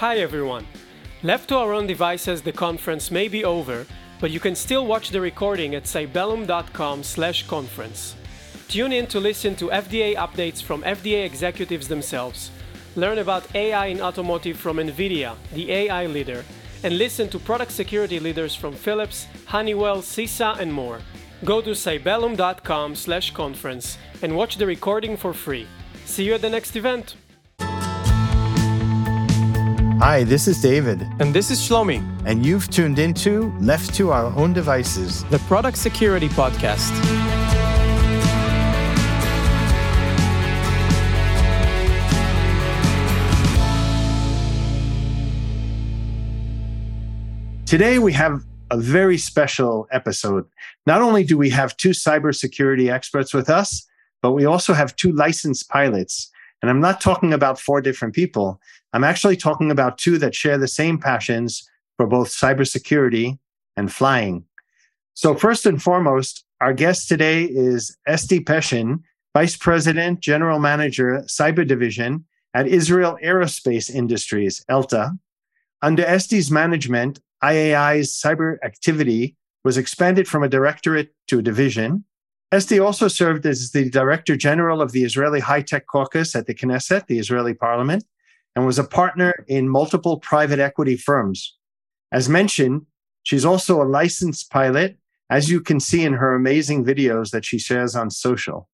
Hi everyone. Left to our own devices, the conference may be over, but you can still watch the recording at cybellum.com/conference. Tune in to listen to FDA updates from FDA executives themselves. Learn about AI in automotive from Nvidia, the AI leader, and listen to product security leaders from Philips, Honeywell, CISA, and more. Go to cybellum.com/conference and watch the recording for free. See you at the next event. Hi, this is David, And this is Shlomi, and you've tuned into Left to Our Own Devices. the Product Security Podcast. Today, we have a very special episode. Not only do we have two cybersecurity experts with us, but we also have two licensed pilots. And I'm not talking about four different people. I'm actually talking about two that share the same passions for both cybersecurity and flying. So, first and foremost, our guest today is Esti Peshin, Vice President, General Manager, Cyber Division at Israel Aerospace Industries, ELTA. Under Esti's management, IAI's cyber activity was expanded from a directorate to a division. Esti also served as the Director General of the Israeli High Tech Caucus at the Knesset, the Israeli parliament, and was a partner in multiple private equity firms. As mentioned, she's also a licensed pilot, as you can see in her amazing videos that she shares on social.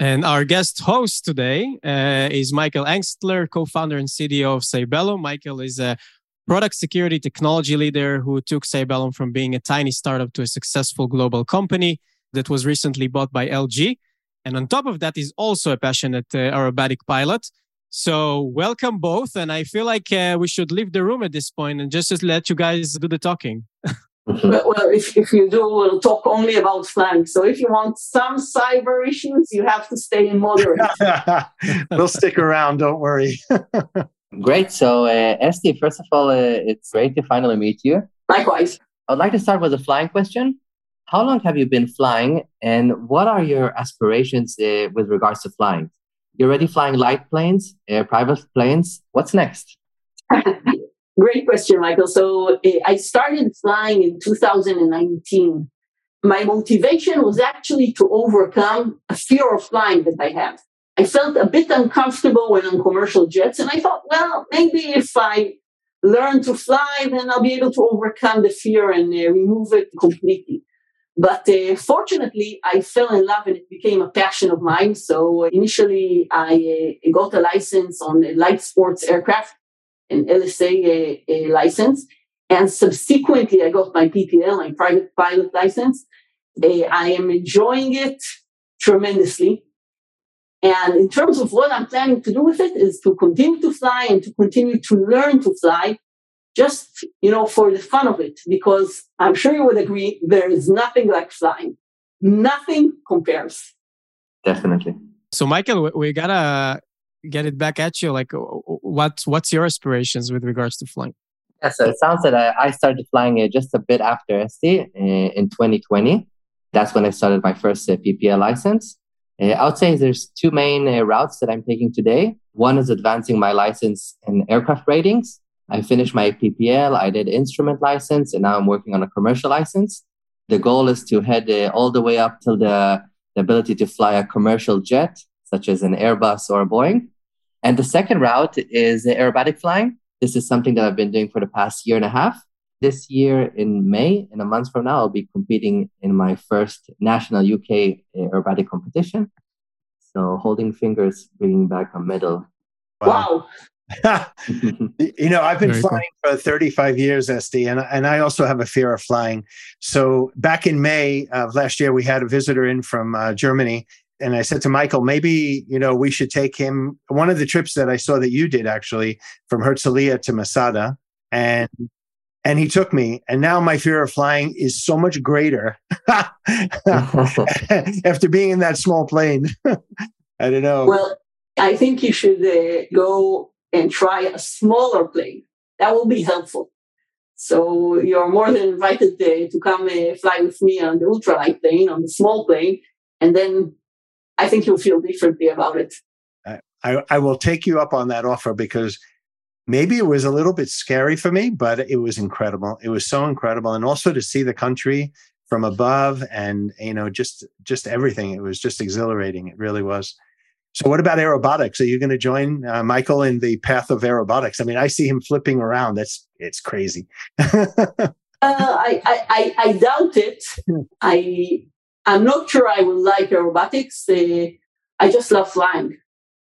And our guest host today uh, is Michael Engstler, co-founder and CEO of Cybellum. Michael is a product security technology leader who took Cybellum from being a tiny startup to a successful global company that was recently bought by LG. And on top of that, he's also a passionate uh, aerobatic pilot. So welcome both. And I feel like uh, we should leave the room at this point and just, just let you guys do the talking. Well, well, if, if you do, we'll talk only about flying. So if you want some cyber issues, you have to stay in moderate. we'll stick around, don't worry. Great. So, uh, Esti, first of all, uh, it's great to finally meet you. Likewise. I would like to start with a flying question. How long have you been flying, and what are your aspirations uh, with regards to flying? You're already flying light planes, uh, private planes. What's next? Great question, Michael. So uh, I started flying in 2019. My motivation was actually to overcome a fear of flying that I have. I felt a bit uncomfortable when on commercial jets, and I thought, well, maybe if I learn to fly, then I'll be able to overcome the fear and uh, remove it completely. But uh, fortunately, I fell in love and it became a passion of mine. So initially, I uh, got a license on a light sports aircraft, an LSA uh, uh, license. And subsequently, I got my PPL, my private pilot license. Uh, I am enjoying it tremendously. And in terms of what I'm planning to do with it is to continue to fly and to continue to learn to fly just, you know, for the fun of it, because I'm sure you would agree there is nothing like flying. Nothing compares. Definitely. So, Michael, we, we gotta get it back at you. Like, what what's your aspirations with regards to flying? Yeah, so it sounds that I, I started flying uh, just a bit after Esti uh, in 2020. That's when I started my first uh, PPL license. Uh, I would say there's two main uh, routes that I'm taking today. One is advancing my license in aircraft ratings. I finished my PPL, I did instrument license, and now I'm working on a commercial license. The goal is to head uh, all the way up till the, the ability to fly a commercial jet, such as an Airbus or a Boeing. And the second route is aerobatic flying. This is something that I've been doing for the past year and a half. This year in May, in a month from now, I'll be competing in my first national UK aerobatic competition. So holding fingers, bringing back a medal. Wow. you know, I've been Very cool. flying for 35 years, Esti, and, and I also have a fear of flying. So back in May of last year, we had a visitor in from uh, Germany. And I said to Michael, maybe, you know, we should take him. One of the trips that I saw that you did actually from Herzliya to Masada. And and he took me. And now my fear of flying is so much greater after being in that small plane. I don't know. Well, I think you should uh, go and try a smaller plane. That will be helpful. So you're more than invited uh, to come uh, fly with me on the ultralight plane, on the small plane, and then I think you'll feel differently about it. I, I will take you up on that offer because maybe it was a little bit scary for me, but it was incredible. It was so incredible. And also to see the country from above and, you know, just, just everything. It was just exhilarating. It really was. So what about aerobatics? Are you going to join uh, Michael in the path of aerobatics? I mean, I see him flipping around. That's, it's crazy. uh, I, I, I, doubt it. Hmm. I, I'm not sure I would like aerobatics. Uh, I just love flying.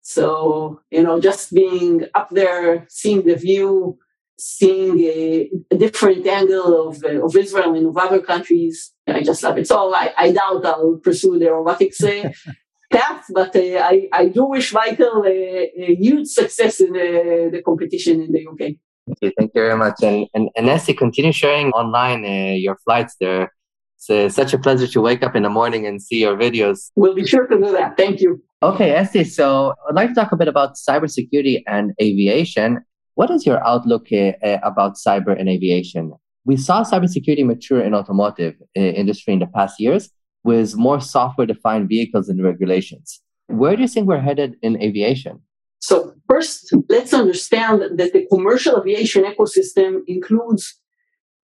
So, you know, just being up there, seeing the view, seeing a, a different angle of, uh, of Israel and of other countries, I just love it. So I, I doubt I'll pursue the aerobatics uh, path, but uh, I, I do wish Michael a, a huge success in the, the competition in the UK. Thank you, thank you very much. And, and, and Esti, continue sharing online uh, your flights there. It's uh, such a pleasure to wake up in the morning and see your videos. We'll be sure to do that. Thank you. Okay, Esti, so I'd like to talk a bit about cybersecurity and aviation. What is your outlook uh, uh, about cyber and aviation? We saw cybersecurity mature in automotive uh, industry in the past years with more software-defined vehicles and regulations. Where do you think we're headed in aviation? So first, let's understand that the commercial aviation ecosystem includes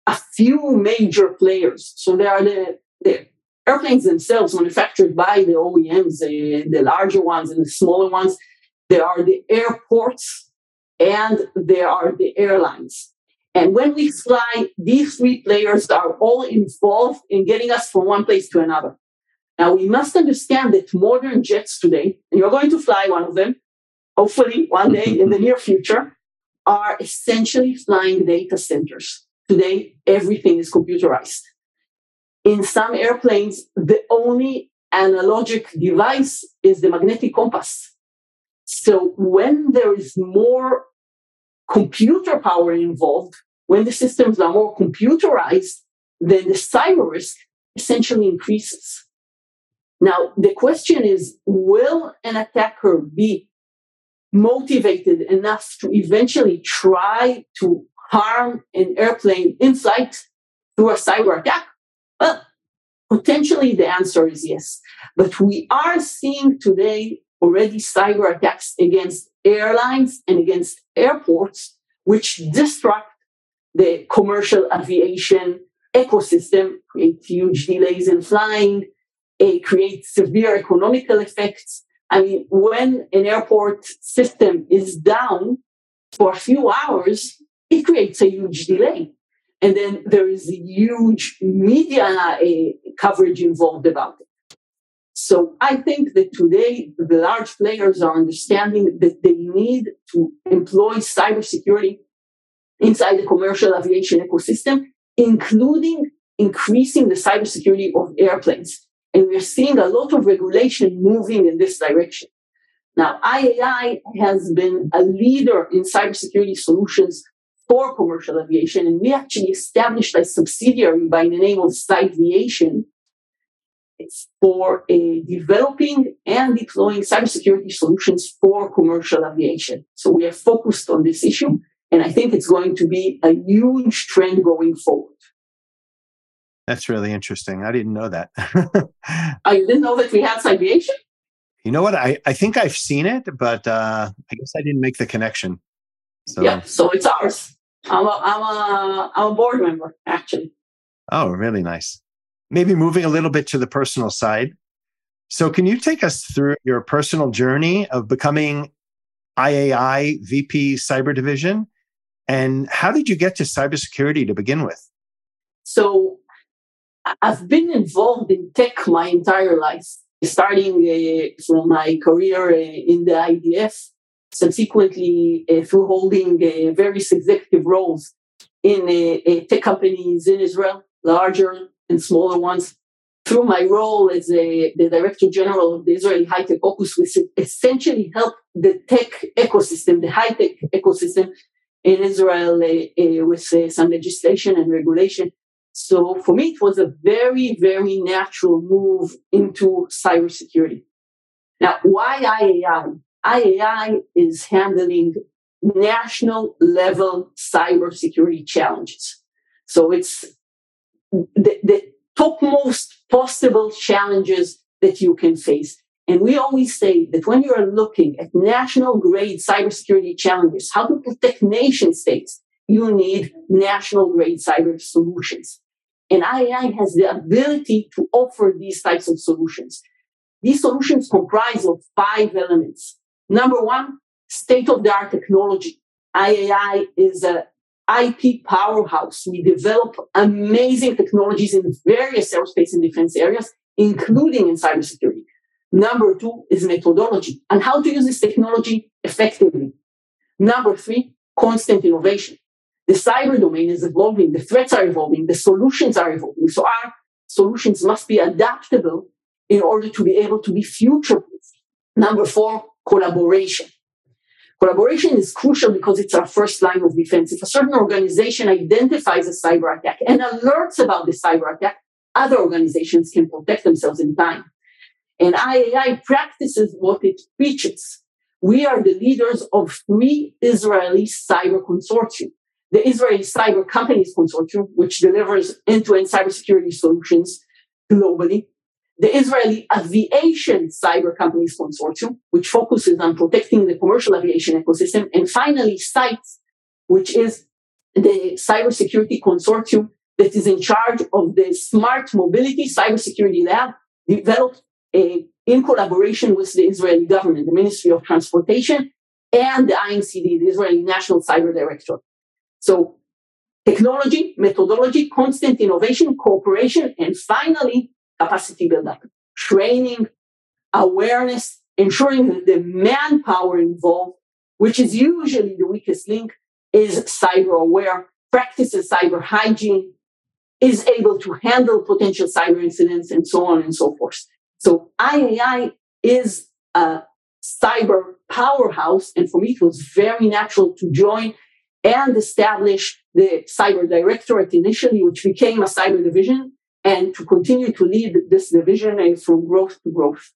a few major players. So there are the, the airplanes themselves manufactured by the OEMs, the, eh, the larger ones and the smaller ones. There are the airports and there are the airlines. And when we fly, these three players are all involved in getting us from one place to another. Now, we must understand that modern jets today, and you're going to fly one of them, hopefully one day in the near future, are essentially flying data centers. Today, everything is computerized in some airplanes, the only analogic device is the magnetic compass. So when there is more computer power involved, when the systems are more computerized, then the cyber risk essentially increases. Now, the question is, will an attacker be motivated enough to eventually try to harm an airplane in flight through a cyber attack? Well, potentially the answer is yes. But we are seeing today already cyber attacks against airlines and against airports, which disrupt the commercial aviation ecosystem, create huge delays in flying, uh, create severe economical effects. I mean, when an airport system is down for a few hours, it creates a huge delay. And then there is a huge media uh, coverage involved about it. So I think that today the large players are understanding that they need to employ cybersecurity inside the commercial aviation ecosystem, including increasing the cybersecurity of airplanes. And we're seeing a lot of regulation moving in this direction. Now, IAI has been a leader in cybersecurity solutions for commercial aviation. And we actually established a subsidiary by the name of Cyviation. It's for uh, developing and deploying cybersecurity solutions for commercial aviation. So we are focused on this issue. And I think it's going to be a huge trend going forward. That's really interesting. I didn't know that. oh, you didn't know that we had Cyviation? You know what? I, I think I've seen it, but uh, I guess I didn't make the connection. So. Yeah, so it's ours. I'm a, I'm a, I'm a board member, actually. Oh, really nice. Maybe moving a little bit to the personal side. So, can you take us through your personal journey of becoming IAI VP Cyber Division? And how did you get to cybersecurity to begin with? So, I've been involved in tech my entire life, starting uh, from my career uh, in the IDF subsequently uh, through holding uh, various executive roles in uh, tech companies in Israel, larger and smaller ones. Through my role as a, the director general of the Israeli High Tech Caucus, which essentially help the tech ecosystem, the high tech ecosystem in Israel uh, with uh, some legislation and regulation. So for me, it was a very, very natural move into cybersecurity. Now, why IAI? IAI is handling national level cybersecurity challenges. So it's the, the topmost possible challenges that you can face. And we always say that when you are looking at national grade cybersecurity challenges, how to protect nation states, you need national grade cyber solutions. And IAI has the ability to offer these types of solutions. These solutions comprise of five elements. Number one, state of the art technology. IAI is a IP powerhouse. We develop amazing technologies in various aerospace and defense areas, including in cybersecurity. Number two is methodology and how to use this technology effectively. Number three, constant innovation. The cyber domain is evolving, the threats are evolving, the solutions are evolving. So our solutions must be adaptable in order to be able to be future proof. Number four, collaboration. Collaboration is crucial because it's our first line of defense. If a certain organization identifies a cyber attack and alerts about the cyber attack, other organizations can protect themselves in time. And IAI practices what it preaches. We are the leaders of three Israeli cyber consortium. The Israeli Cyber Companies Consortium, which delivers end-to-end cybersecurity solutions globally, the Israeli Aviation Cyber Companies Consortium, which focuses on protecting the commercial aviation ecosystem, and finally, CITES, which is the cybersecurity consortium that is in charge of the Smart Mobility Cybersecurity Lab, developed a, in collaboration with the Israeli government, the Ministry of Transportation, and the INCD, the Israeli National Cyber Directorate. So, technology, methodology, constant innovation, cooperation, and finally, capacity buildup, training, awareness, ensuring that the manpower involved, which is usually the weakest link, is cyber aware, practices cyber hygiene, is able to handle potential cyber incidents, and so on and so forth. So IAI is a cyber powerhouse, and for me, it was very natural to join and establish the cyber directorate initially, which became a cyber division and to continue to lead this division and from growth to growth.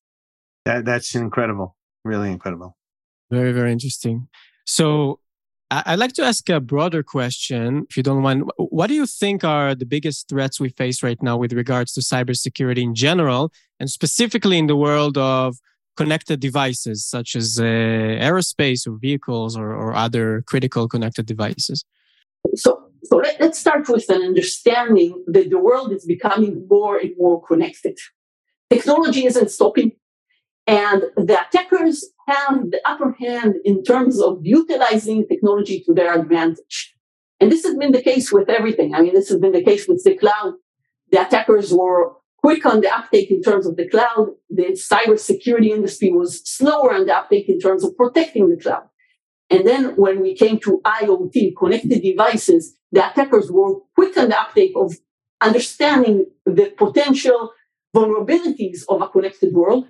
That, that's incredible. Really incredible. Very, very interesting. So I'd like to ask a broader question, if you don't mind. What do you think are the biggest threats we face right now with regards to cybersecurity in general, and specifically in the world of connected devices such as uh, aerospace or vehicles or, or other critical connected devices? So, so let, us start with an understanding that the world is becoming more and more connected. Technology isn't stopping, and the attackers have the upper hand in terms of utilizing technology to their advantage. And this has been the case with everything. I mean, this has been the case with the cloud. The attackers were quick on the uptake in terms of the cloud. The cybersecurity industry was slower on the uptake in terms of protecting the cloud. And then when we came to IoT, connected devices, the attackers were quick on the uptake of understanding the potential vulnerabilities of a connected world.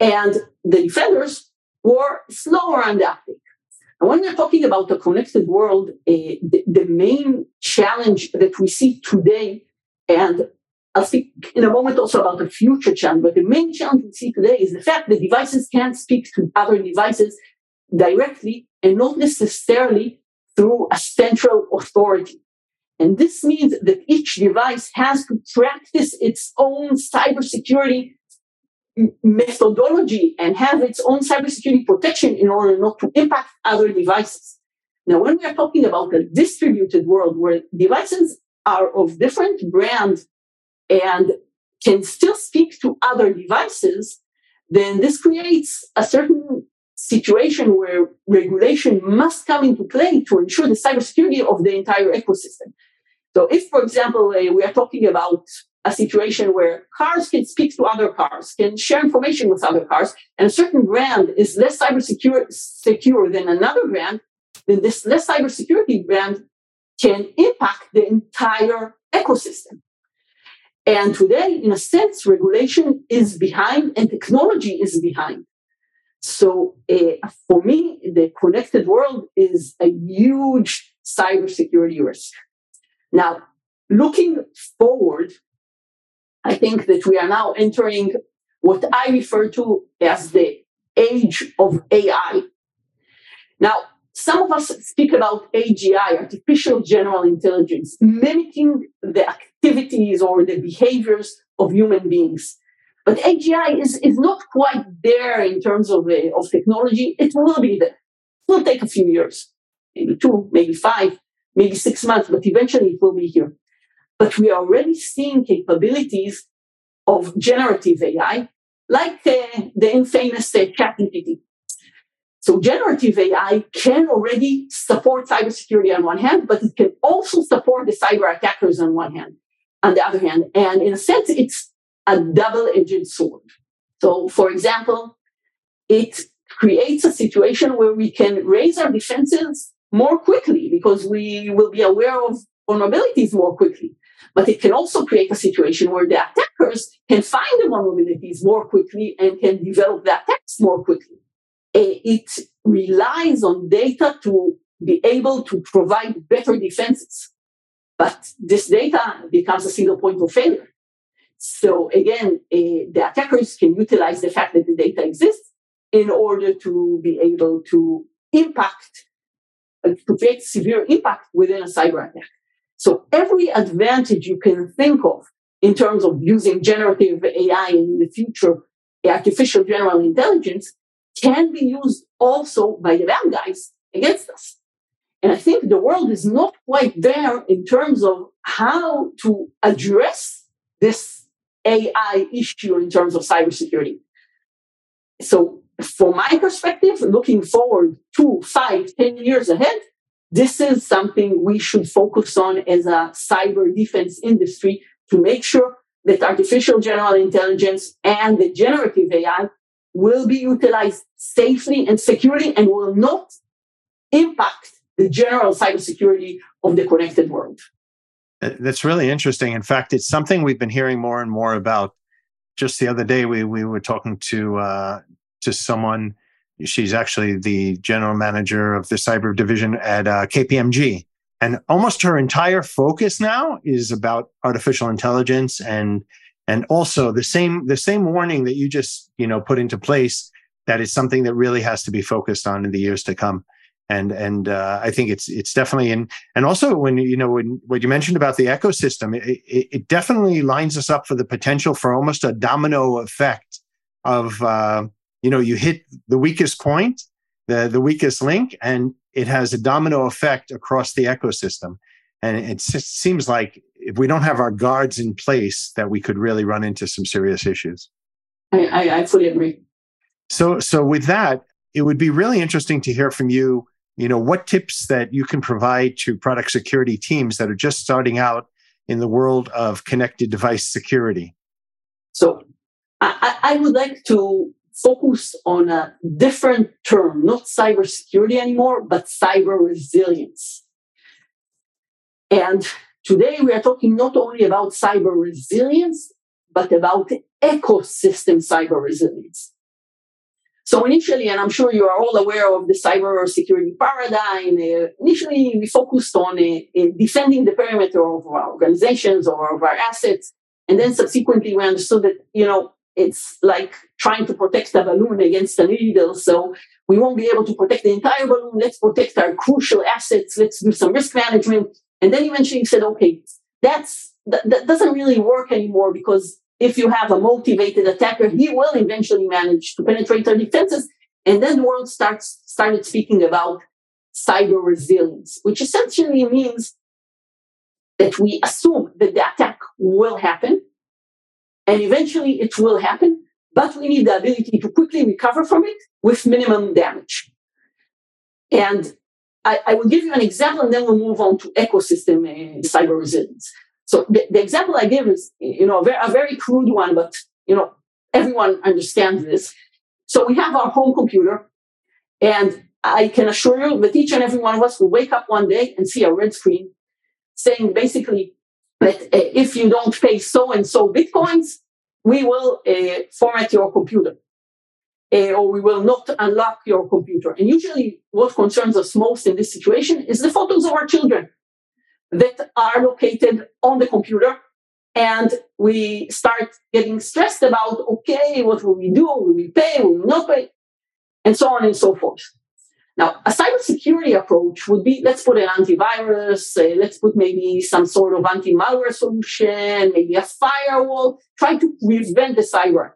And the defenders were slower on the uptake. And when we're talking about the connected world, uh, the, the main challenge that we see today, and I'll speak in a moment also about the future challenge, but the main challenge we see today is the fact that devices can't speak to other devices directly and not necessarily through a central authority. And this means that each device has to practice its own cybersecurity methodology and have its own cybersecurity protection in order not to impact other devices. Now, when we are talking about a distributed world where devices are of different brands and can still speak to other devices, then this creates a certain situation where regulation must come into play to ensure the cybersecurity of the entire ecosystem. So, if, for example, uh, we are talking about a situation where cars can speak to other cars, can share information with other cars, and a certain brand is less cyber secure, secure than another brand, then this less cybersecurity brand can impact the entire ecosystem. And today, in a sense, regulation is behind and technology is behind. So uh, for me, the connected world is a huge cybersecurity risk. Now, looking forward, I think that we are now entering what I refer to as the age of AI. Now, some of us speak about AGI, artificial general intelligence, mimicking the activities or the behaviors of human beings. But AGI is, is not quite there in terms of, uh, of technology. It will be there. It will take a few years, maybe two, maybe five, maybe six months, but eventually it will be here. But we are already seeing capabilities of generative AI, like uh, the infamous uh, ChatGPT. So generative AI can already support cybersecurity on one hand, but it can also support the cyber attackers on one hand, on the other hand. And in a sense, it's a double-edged sword. So for example, it creates a situation where we can raise our defenses more quickly because we will be aware of vulnerabilities more quickly. But it can also create a situation where the attackers can find the vulnerabilities more quickly and can develop the attacks more quickly. It relies on data to be able to provide better defenses. But this data becomes a single point of failure. So again, uh, the attackers can utilize the fact that the data exists in order to be able to impact, uh, to create severe impact within a cyber attack. So every advantage you can think of in terms of using generative AI in the future, artificial general intelligence can be used also by the bad guys against us. And I think the world is not quite there in terms of how to address this AI issue in terms of cybersecurity. So, from my perspective, looking forward two, five, ten years ahead, this is something we should focus on as a cyber defense industry to make sure that artificial general intelligence and the generative AI will be utilized safely and securely and will not impact the general cybersecurity of the connected world. That's really interesting. In fact, it's something we've been hearing more and more about. Just the other day, we we were talking to uh, to someone She's actually the general manager of the cyber division at uh, KPMG. And almost her entire focus now is about artificial intelligence and and also the same the same warning that you just you know put into place that is something that really has to be focused on in the years to come and and uh, I think it's it's definitely in and also when you know when what you mentioned about the ecosystem it, it, it definitely lines us up for the potential for almost a domino effect of uh, you know, you hit the weakest point, the, the weakest link, and it has a domino effect across the ecosystem. And it seems like if we don't have our guards in place, that we could really run into some serious issues. I, I, I fully agree. So, so with that, it would be really interesting to hear from you. You know, what tips that you can provide to product security teams that are just starting out in the world of connected device security? So, I, I would like to focus on a different term, not cybersecurity anymore, but cyber resilience. And today we are talking not only about cyber resilience, but about ecosystem cyber resilience. So initially, and I'm sure you are all aware of the cyber security paradigm, uh, initially we focused on uh, defending the perimeter of our organizations or of our assets. And then subsequently we understood that, you know, it's like trying to protect a balloon against a needle. So we won't be able to protect the entire balloon. Let's protect our crucial assets. Let's do some risk management. And then eventually you said, okay, that's that, that doesn't really work anymore because if you have a motivated attacker, he will eventually manage to penetrate our defenses. And then the world starts started speaking about cyber resilience, which essentially means that we assume that the attack will happen and eventually it will happen, but we need the ability to quickly recover from it with minimum damage. And I, I will give you an example and then we'll move on to ecosystem uh, cyber resilience. So the, the, example I give is, you know, a very, a very crude one, but, you know, everyone understands this. So we have our home computer and I can assure you that each and every one of us will wake up one day and see a red screen saying basically, that uh, if you don't pay so and so bitcoins, we will uh, format your computer. Uh, or we will not unlock your computer. And usually, what concerns us most in this situation is the photos of our children that are located on the computer. And we start getting stressed about okay, what will we do? Will we pay? Will we not pay? And so on and so forth. Now, a cybersecurity approach would be let's put an antivirus, uh, let's put maybe some sort of anti malware solution, maybe a firewall, try to prevent the cyber attack.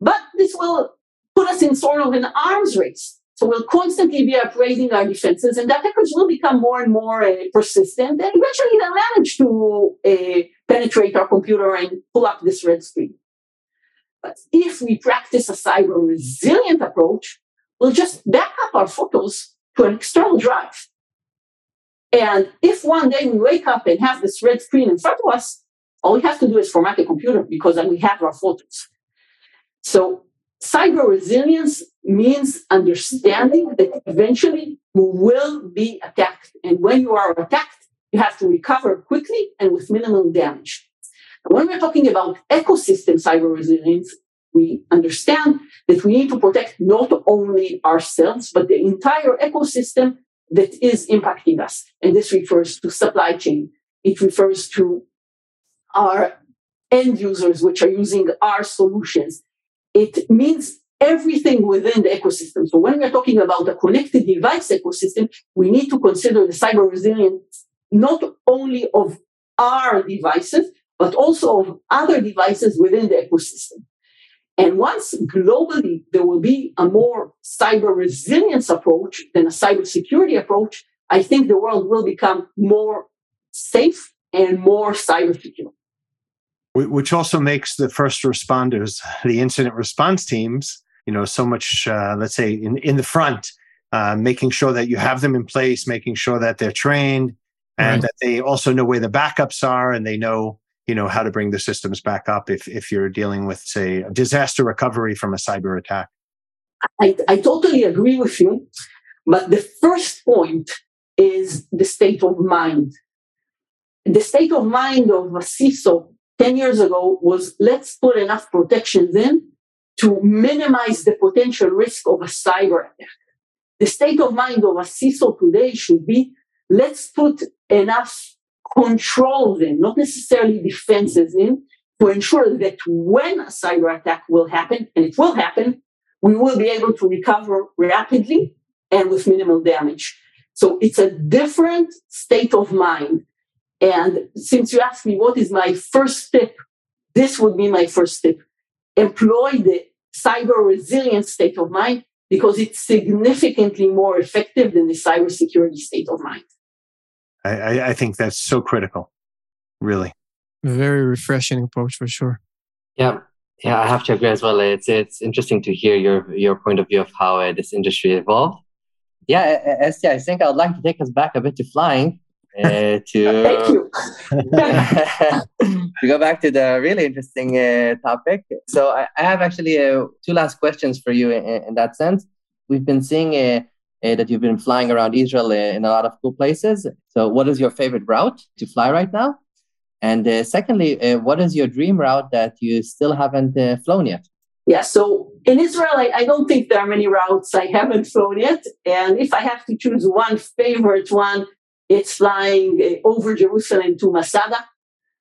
But this will put us in sort of an arms race. So we'll constantly be upgrading our defenses, and the attackers will become more and more uh, persistent, and eventually they'll manage to uh, penetrate our computer and pull up this red screen. But if we practice a cyber resilient approach, we'll just back up our photos to an external drive. And if one day we wake up and have this red screen in front of us, all we have to do is format the computer because then we have our photos. So cyber resilience means understanding that eventually we will be attacked. And when you are attacked, you have to recover quickly and with minimal damage. when we're talking about ecosystem cyber resilience, we understand that we need to protect not only ourselves, but the entire ecosystem that is impacting us. And this refers to supply chain. It refers to our end users, which are using our solutions. It means everything within the ecosystem. So when we're talking about a connected device ecosystem, we need to consider the cyber resilience not only of our devices, but also of other devices within the ecosystem. And once globally there will be a more cyber resilience approach than a cyber security approach, I think the world will become more safe and more cyber secure. Which also makes the first responders, the incident response teams, you know, so much, uh, let's say, in, in the front, uh, making sure that you have them in place, making sure that they're trained, and right. that they also know where the backups are and they know you know how to bring the systems back up if if you're dealing with say a disaster recovery from a cyber attack I, I totally agree with you but the first point is the state of mind the state of mind of a CISO 10 years ago was let's put enough protections in to minimize the potential risk of a cyber attack. The state of mind of a CISO today should be let's put enough controls in, not necessarily defenses in, to ensure that when a cyber attack will happen, and it will happen, we will be able to recover rapidly and with minimal damage. So it's a different state of mind. And since you asked me what is my first step, this would be my first step. Employ the cyber resilience state of mind because it's significantly more effective than the cybersecurity state of mind. I, I think that's so critical, really. Very refreshing approach for sure. Yeah, yeah, I have to agree as well. It's it's interesting to hear your your point of view of how uh, this industry evolved. Yeah, Esti, I think I would like to take us back a bit to flying. Uh, to to go back to the really interesting uh, topic. So I, I have actually uh, two last questions for you in, in, that sense. We've been seeing uh, uh, that you've been flying around Israel uh, in a lot of cool places. So, what is your favorite route to fly right now? And uh, secondly, uh, what is your dream route that you still haven't uh, flown yet? Yeah, so in Israel, I, I, don't think there are many routes I haven't flown yet. And if I have to choose one favorite one, it's flying uh, over Jerusalem to Masada.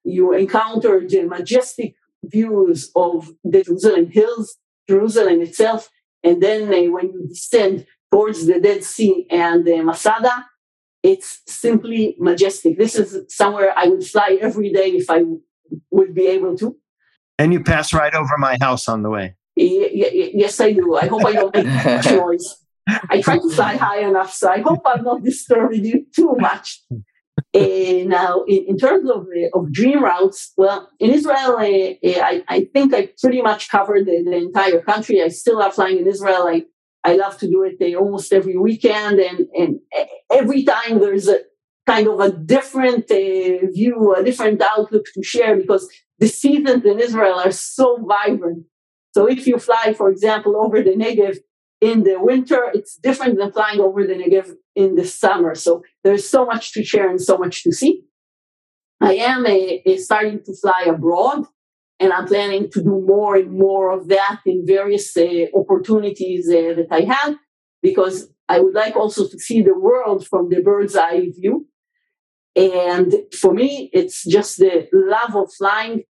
You encounter the majestic views of the Jerusalem hills, Jerusalem itself. And then when you descend towards the Dead Sea and the Masada, it's simply majestic. This is somewhere I would fly every day if I would be able to. And you pass right over my house on the way. Y- y- yes, I do. I hope I don't make much noise. I try to fly high enough, so I hope I'm not disturbing you too much. Uh, now, in, in, terms of, uh, of dream routes, well, in Israel, uh, I, I, think I pretty much covered the, the, entire country. I still are flying in Israel. I I love to do it uh, almost every weekend, and and every time there's a kind of a different uh, view, a different outlook to share because the seasons in Israel are so vibrant. So if you fly, for example, over the Negev in the winter, it's different than flying over the Negev in the summer. So there's so much to share and so much to see. I am a, a starting to fly abroad and I'm planning to do more and more of that in various uh, opportunities uh, that I have because I would like also to see the world from the bird's eye view. And for me, it's just the love of flying,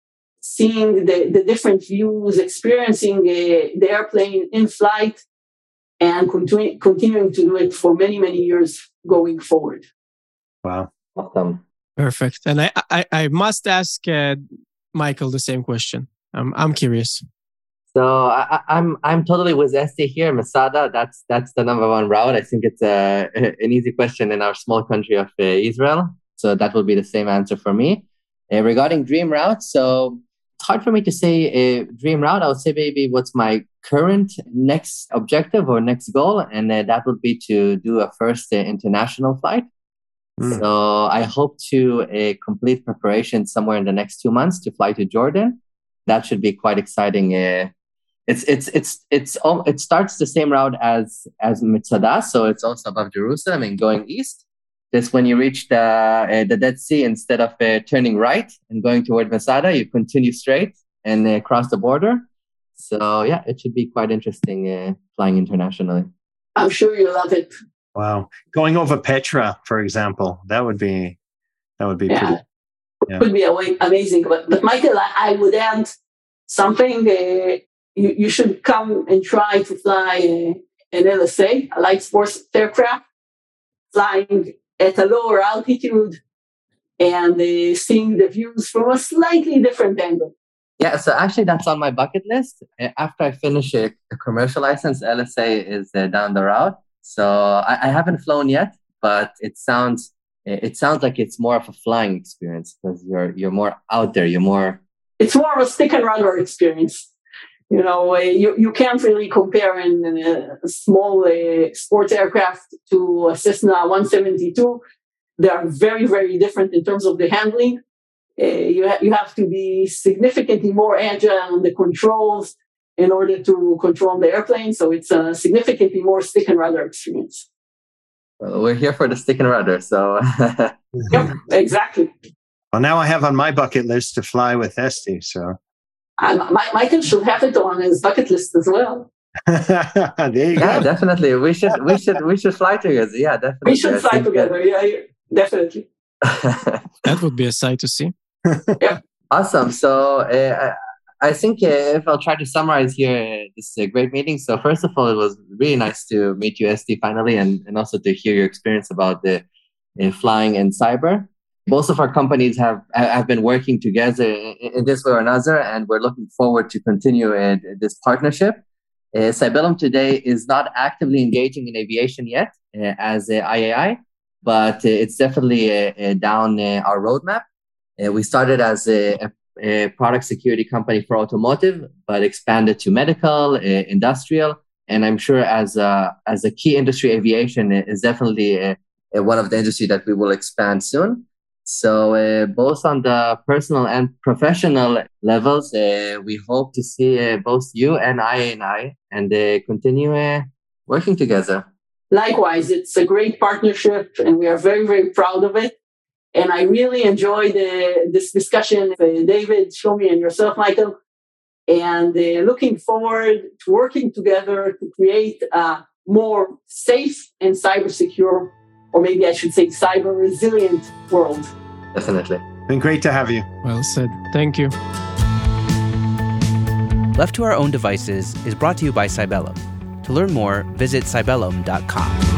seeing the, the different views, experiencing uh, the airplane in flight, and continu- continuing to do it for many, many years going forward. Wow. Awesome. Perfect. And I, I, I must ask uh, Michael the same question. I'm I'm curious. So I, am I'm, I'm totally with Esti here. Masada, that's that's the number one route. I think it's a, an easy question in our small country of uh, Israel. So that will be the same answer for me. Uh, regarding dream route, so it's hard for me to say a dream route. I would say maybe what's my current next objective or next goal, and uh, that would be to do a first uh, international flight. Mm. So I hope to uh, complete preparation somewhere in the next two months to fly to Jordan. That should be quite exciting uh, it's it's it's it's it starts the same route as as Mitzada, so it's also above Jerusalem and going east. This when you reach the uh, the Dead Sea, instead of uh, turning right and going toward Masada, you continue straight and uh, cross the border. So yeah, it should be quite interesting uh, flying internationally. I'm sure you'll love it. Wow, going over Petra, for example, that would be that would be yeah. pretty. Yeah. Would be amazing, but, but Michael, I, I would add something uh, you, you should come and try to fly an LSA, a light sports aircraft, flying at a lower altitude and uh, seeing the views from a slightly different angle. Yeah, so actually, that's on my bucket list. After I finish a, a commercial license, LSA is uh, down the road. So I, I, haven't flown yet, but it sounds it sounds like it's more of a flying experience because you're you're more out there. You're more. It's more of a stick and rudder experience you know, uh, you, you can't really compare in, in a small uh, sports aircraft to a Cessna 172. They are very, very different in terms of the handling. Uh, you, ha- you have to be significantly more agile on the controls in order to control the airplane. So it's a significantly more stick and rudder experience. Well, we're here for the stick and rudder, so. yep, exactly. Well, now I have on my bucket list to fly with Esti, so. Uh, Michael should have it on his bucket list as well. there you yeah, go. definitely. We should we should we should fly together. Yeah, definitely. We should fly together. Yeah, yeah, definitely. that would be a sight to see. yeah. Awesome. So uh, I think uh, if I'll try to summarize here uh, this a great meeting. So first of all, it was really nice to meet you, Esti, finally, and, and also to hear your experience about the uh, flying and cyber both of our companies have have been working together in, this way or another, and we're looking forward to continue in this partnership. Uh, Cybellum today is not actively engaging in aviation yet uh, as a IAI, but uh, it's definitely uh, uh, down uh, our roadmap. we started as a, a, product security company for automotive, but expanded to medical, industrial, and I'm sure as a, as a key industry, aviation is definitely one of the industry that we will expand soon. So uh, both on the personal and professional levels, uh, we hope to see uh, both you and I and I and uh, continue uh, working together. Likewise, it's a great partnership, and we are very very proud of it. And I really enjoyed uh, this discussion, David, Shlomi, and yourself, Michael. And looking forward to working together to create a more safe and cyber secure or maybe I should say cyber resilient world. Definitely. Been great to have you. Well said. Thank you. Left to our own devices is brought to you by Cybellum. To learn more, visit cybellum.com.